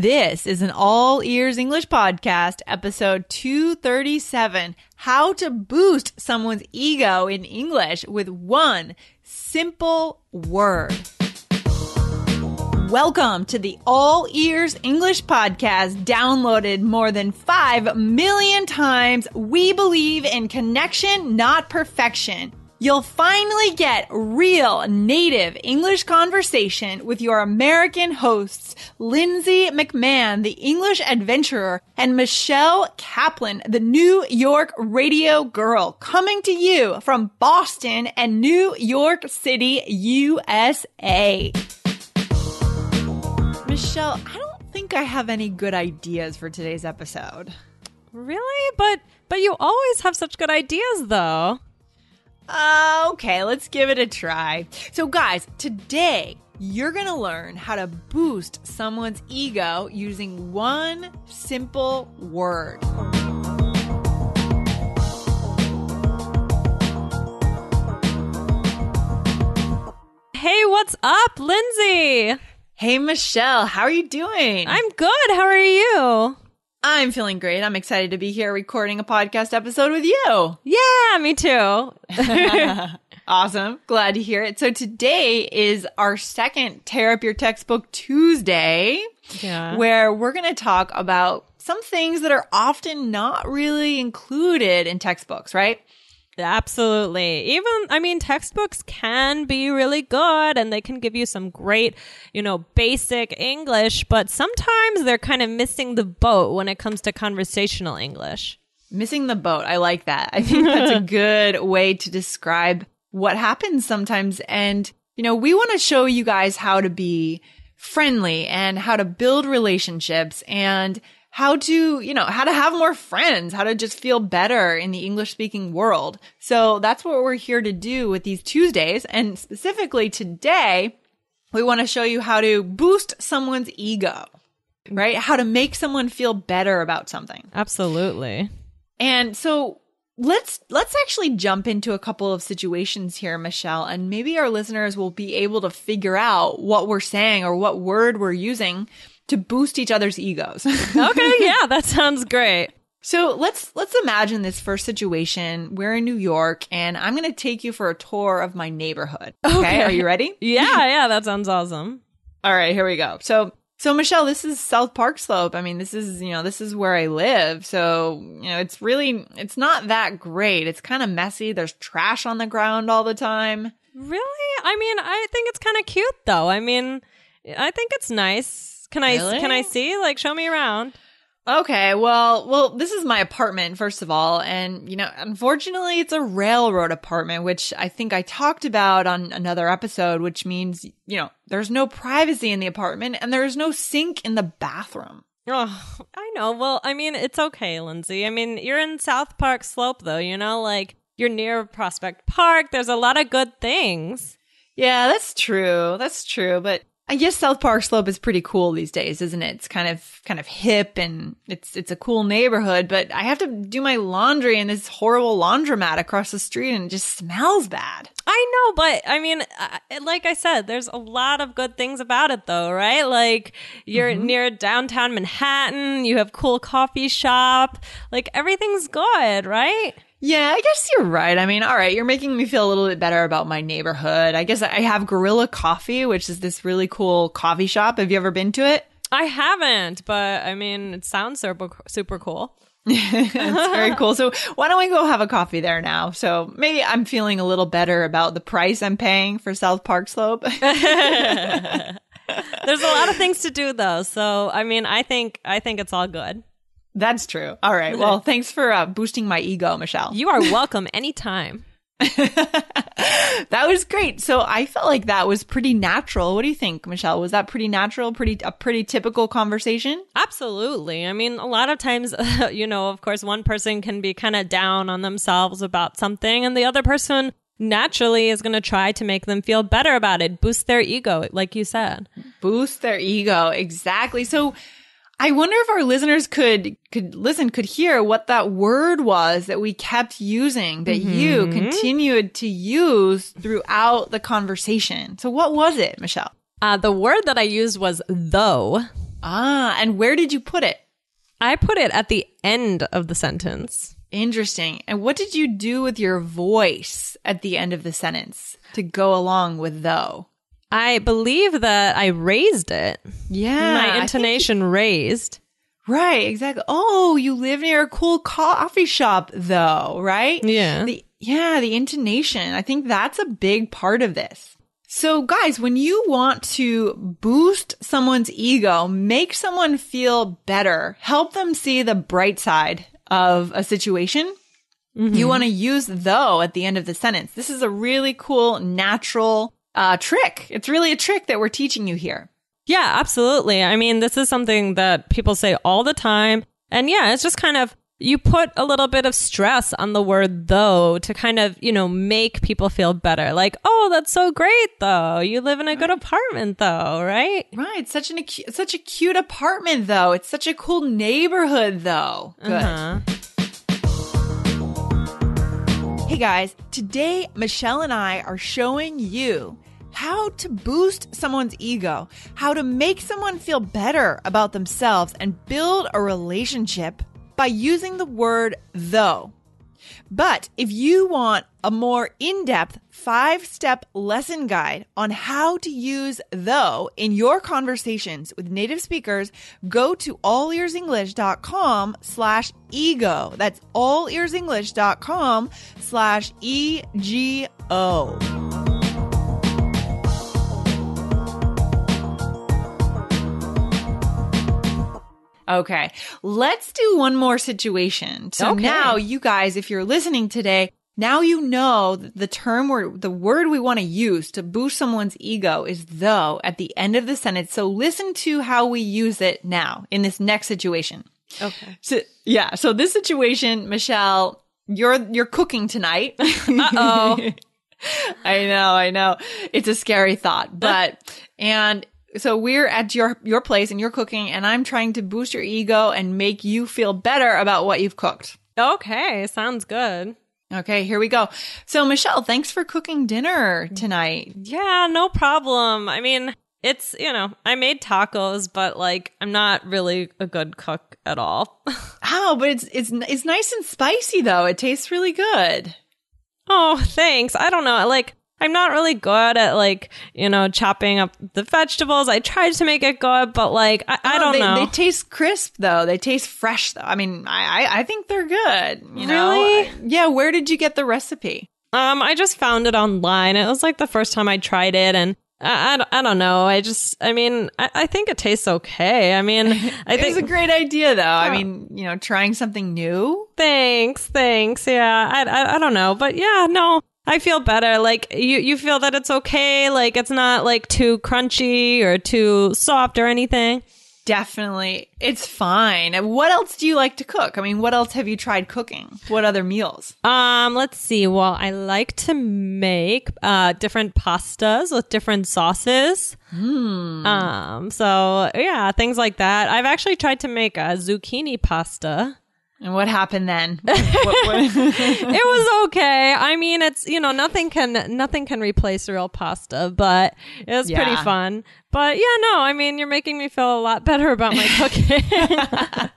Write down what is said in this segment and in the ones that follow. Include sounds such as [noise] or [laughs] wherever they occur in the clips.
This is an all ears English podcast, episode 237 How to Boost Someone's Ego in English with One Simple Word. Welcome to the All Ears English podcast, downloaded more than 5 million times. We believe in connection, not perfection. You'll finally get real native English conversation with your American hosts, Lindsay McMahon, the English adventurer, and Michelle Kaplan, the New York radio girl, coming to you from Boston and New York City, USA. Michelle, I don't think I have any good ideas for today's episode. Really? But but you always have such good ideas though. Uh, okay, let's give it a try. So, guys, today you're going to learn how to boost someone's ego using one simple word. Hey, what's up, Lindsay? Hey, Michelle, how are you doing? I'm good. How are you? I'm feeling great. I'm excited to be here recording a podcast episode with you. Yeah, me too. [laughs] [laughs] awesome. Glad to hear it. So today is our second Tear Up Your Textbook Tuesday, Yeah. where we're going to talk about some things that are often not really included in textbooks, right? Absolutely. Even, I mean, textbooks can be really good and they can give you some great, you know, basic English, but sometimes they're kind of missing the boat when it comes to conversational English. Missing the boat. I like that. I think that's a [laughs] good way to describe what happens sometimes. And, you know, we want to show you guys how to be friendly and how to build relationships and how to, you know, how to have more friends, how to just feel better in the English speaking world. So that's what we're here to do with these Tuesdays. And specifically today, we want to show you how to boost someone's ego, right? How to make someone feel better about something. Absolutely. And so let's let's actually jump into a couple of situations here, Michelle, and maybe our listeners will be able to figure out what we're saying or what word we're using to boost each other's egos. [laughs] Okay, yeah, that sounds great. so let's let's imagine this first situation. We're in New York and I'm going to take you for a tour of my neighborhood. Okay, Okay. are you ready? [laughs] Yeah, yeah, that sounds awesome. All right, here we go. So, so Michelle, this is South Park Slope. I mean, this is, you know, this is where I live. So, you know, it's really, it's not that great. It's kind of messy. There's trash on the ground all the time. Really? I mean, I think it's kind of cute though. I mean, I think it's nice. Can I Really? can I see? Like show me around. Okay, well, well, this is my apartment, first of all. And, you know, unfortunately, it's a railroad apartment, which I think I talked about on another episode, which means, you know, there's no privacy in the apartment and there's no sink in the bathroom. Oh, I know. Well, I mean, it's okay, Lindsay. I mean, you're in South Park Slope though, you know, like you're near Prospect Park. There's a lot of good things. Yeah, that's true. That's true. But I guess South Park Slope is pretty cool these days, isn't it? It's kind of kind of hip and it's it's a cool neighborhood, but I have to do my laundry in this horrible laundromat across the street and it just smells bad. I know, but I mean, like I said, there's a lot of good things about it though, right? Like you're mm-hmm. near downtown Manhattan, you have cool coffee shop, like everything's good, right? Yeah, I guess you're right. I mean, all right, you're making me feel a little bit better about my neighborhood. I guess I have Gorilla Coffee, which is this really cool coffee shop. Have you ever been to it? I haven't, but I mean, it sounds super super cool. [laughs] it's very cool. So why don't we go have a coffee there now? So maybe I'm feeling a little better about the price I'm paying for South Park Slope. [laughs] There's a lot of things to do though, so I mean, I think I think it's all good. That's true. All right. Well, [laughs] thanks for uh, boosting my ego, Michelle. You are welcome anytime. [laughs] [laughs] that was great. So I felt like that was pretty natural. What do you think, Michelle? Was that pretty natural? Pretty a pretty typical conversation? Absolutely. I mean, a lot of times, you know, of course, one person can be kind of down on themselves about something, and the other person naturally is going to try to make them feel better about it, boost their ego, like you said. Boost their ego. Exactly. So I wonder if our listeners could could listen, could hear what that word was that we kept using, that you continued to use throughout the conversation. So what was it, Michelle? Uh, the word that I used was though. Ah, and where did you put it? I put it at the end of the sentence. Interesting. And what did you do with your voice at the end of the sentence to go along with though? I believe that I raised it. Yeah. My intonation raised. right, exactly. Oh, you live near a cool coffee shop though, right? Yeah. The, yeah, the intonation. I think that's a big part of this. So guys, when you want to boost someone's ego, make someone feel better, help them see the bright side of a situation, you mm-hmm. want to use though at the end of the sentence. This is a really cool, natural uh, trick. It's really a trick that we're teaching you here. Yeah, absolutely. I mean, this is something that people say all the time. And yeah, it's just kind of, you put a little bit of stress on the word though to kind of, you know, make people feel better. Like, oh, that's so great though. You live in a good apartment though, right? Right. Such an such a cute apartment though. It's such a cool neighborhood though. Good. Uh-huh. Hey guys, today Michelle and I are showing you how to boost someone's ego, how to make someone feel better about themselves and build a relationship by using the word though. But if you want a more in-depth five-step lesson guide on how to use though in your conversations with native speakers, go to allearsenglish.com slash ego. That's allearsenglish.com slash E-G-O. Okay, let's do one more situation. So Okay. now you guys, if you're listening today, now you know that the term or the word we want to use to boost someone's ego is though at the end of the sentence. So listen to how we use it now in this next situation. Okay. So yeah, so this situation, Michelle, you're you're cooking tonight. [laughs] Uh-oh. I know, I know. It's a scary thought, but and so we're at your your place and you're cooking and I'm trying to boost your ego and make you feel better about what you've cooked. Okay. Sounds good. Okay, here we go. So Michelle, thanks for cooking dinner tonight. Yeah, no problem. I mean, it's, you know, I made tacos, but like, I'm not really a good cook at all. [laughs] Oh, but it's it's it's nice and spicy though. It tastes really good. Oh, thanks. I don't know. I like, I'm not really good at like, you know, chopping up the vegetables. I tried to make it good, but like, I, I don't they, know. They taste crisp though. They taste fresh though. I mean, I I, I think they're good. You know? Really? Yeah. Where did you get the recipe? um, I just found it online. It was like the first time I tried it, and I, I, don't- I don't know. I just, I mean, I, I think it tastes okay. I mean, [laughs] I think. a great idea though. I mean, you know, trying something new. Thanks, thanks. Yeah, I, I, I don't know, but yeah, no, I feel better. Like you, you feel that it's okay. Like it's not like too crunchy or too soft or anything. Definitely. It's fine. What else do you like to cook? I mean, what else have you tried cooking? What other meals? Um, let's see. Well, I like to make uh different pastas with different sauces. Um, so yeah, things like that. I've actually tried to make a zucchini pasta. And what happened then? [laughs] What- what- [laughs] it was okay. I mean, it's you know nothing can nothing can replace real pasta, but it was pretty fun. But yeah, no, I mean, you're making me feel a lot better about my cooking.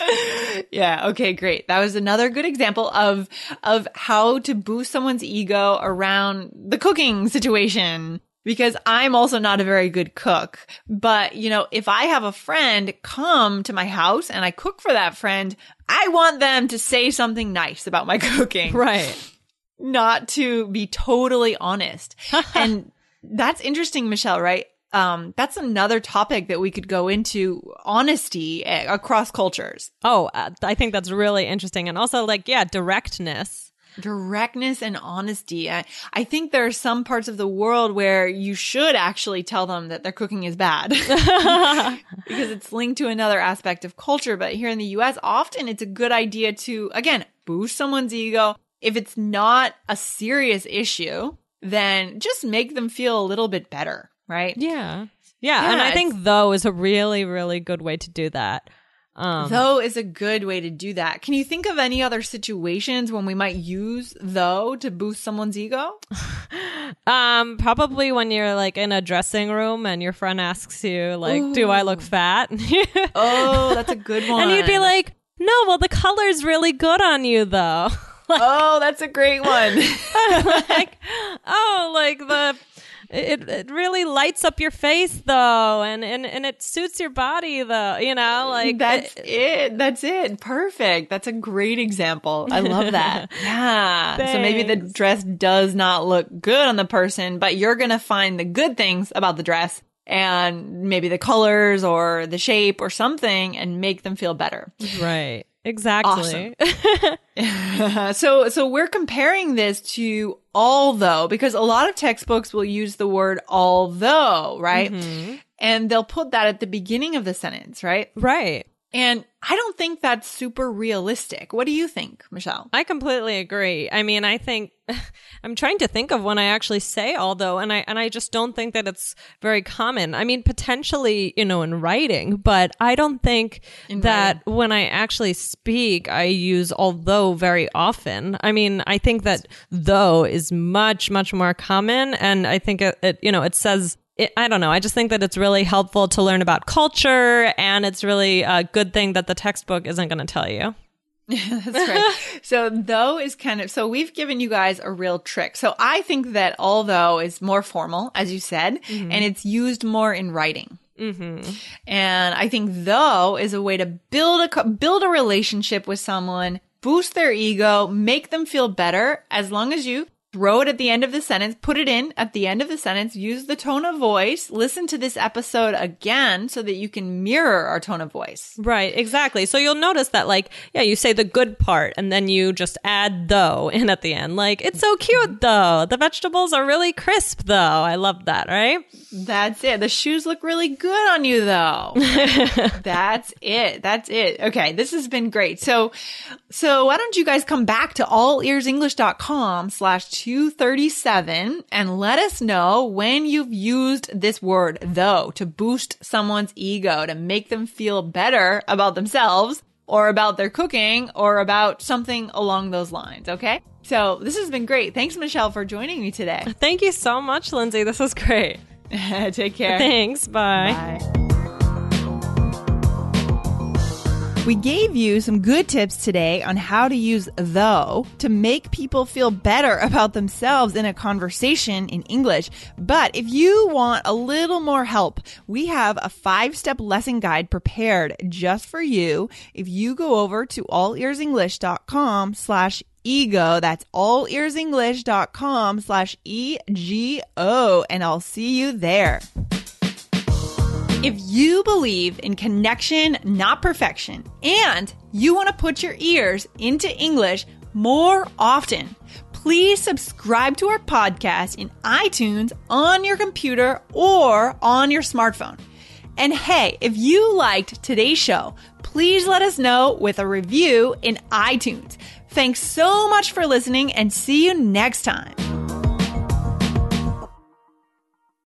[laughs] yeah. Okay. Great. That was another good example of, of how to boost someone's ego around the cooking situation. Because I'm also not a very good cook. But, you know, if I have a friend come to my house and I cook for that friend, I want them to say something nice about my [laughs] cooking. right. not to be totally honest. [laughs] and that's interesting, Michelle, right? Um, that's another topic that we could go into honesty eh, across cultures. Oh, uh, I think that's really interesting, and also like yeah, directness. Directness and honesty. I, I think there are some parts of the world where you should actually tell them that their cooking is bad [laughs] because it's linked to another aspect of culture. But here in the US, often it's a good idea to, again, boost someone's ego. If it's not a serious issue, then just make them feel a little bit better, right? Yeah. Yeah, and I think though is a really really good way to do that. Um, though is a good way to do that. Can you think of any other situations when we might use though to boost someone's ego? [laughs] um, probably when you're like in a dressing room and your friend asks you like, "Do I look fat?" [laughs] Oh, that's a good one. and you'd be like, "No, well, the color's really good on you, though." [laughs] oh, that's a great one. like, oh, like the it, it really lights up your face though and, and and it suits your body though you know like that's it, it, that's it. Perfect. That's a great example. I love that. [laughs] Yeah. Thanks. so maybe the dress does not look good on the person but you're gonna find the good things about the dress and maybe the colors or the shape or something and make them feel better. Right Exactly. Awesome. [laughs] so so we're comparing this to although because a lot of textbooks will use the word although, right? Mm-hmm. And they'll put that at the beginning of the sentence, right? Right. And I don't think that's super realistic. What do you think, Michelle? I completely agree. I mean, I think [laughs] I'm trying to think of when I actually say although and I and I just don't think that it's very common. I mean, potentially, you know, in writing, but I don't think in that writing. when I actually speak I use although very often. I mean, I think that though is much much more common and I think it, it you know, it says it, I don't know. I just think that it's really helpful to learn about culture, and it's really a good thing that the textbook isn't going to tell you. [laughs] That's right. [laughs] so though is kind of so we've given you guys a real trick. So I think that although is more formal, as you said, mm-hmm. and it's used more in writing. Mm-hmm. And I think though is a way to build a build a relationship with someone, boost their ego, make them feel better, as long as you throw it at the end of the sentence, put it in at the end of the sentence, use the tone of voice, listen to this episode again so that you can mirror our tone of voice. Right, exactly. So you'll notice that, like, yeah, you say the good part and then you just add though [laughs] in at the end. Like, it's so cute though. The vegetables are really crisp though. I love that, right? That's it. The shoes look really good on you though. [laughs] That's it. That's it. Okay, this has been great. So, so why don't you guys come back to allearsenglish.com slash 237 and let us know when you've used this word though to boost someone's ego, to make them feel better about themselves or about their cooking or about something along those lines. Okay. So this has been great. Thanks, Michelle, for joining me today. Thank you so much, Lindsay. This was great. [laughs] Take care. Thanks. Bye. Bye. We gave you some good tips today on how to use though to make people feel better about themselves in a conversation in English. But if you want a little more help, we have a five step lesson guide prepared just for you. If you go over to allearsenglish.com slash ego. That's all allearsenglish.com slash E-G-O. And I'll see you there. If you believe in connection, not perfection, and you want to put your ears into English more often, please subscribe to our podcast in iTunes on your computer or on your smartphone. And hey, if you liked today's show, please let us know with a review in iTunes. Thanks so much for listening and see you next time.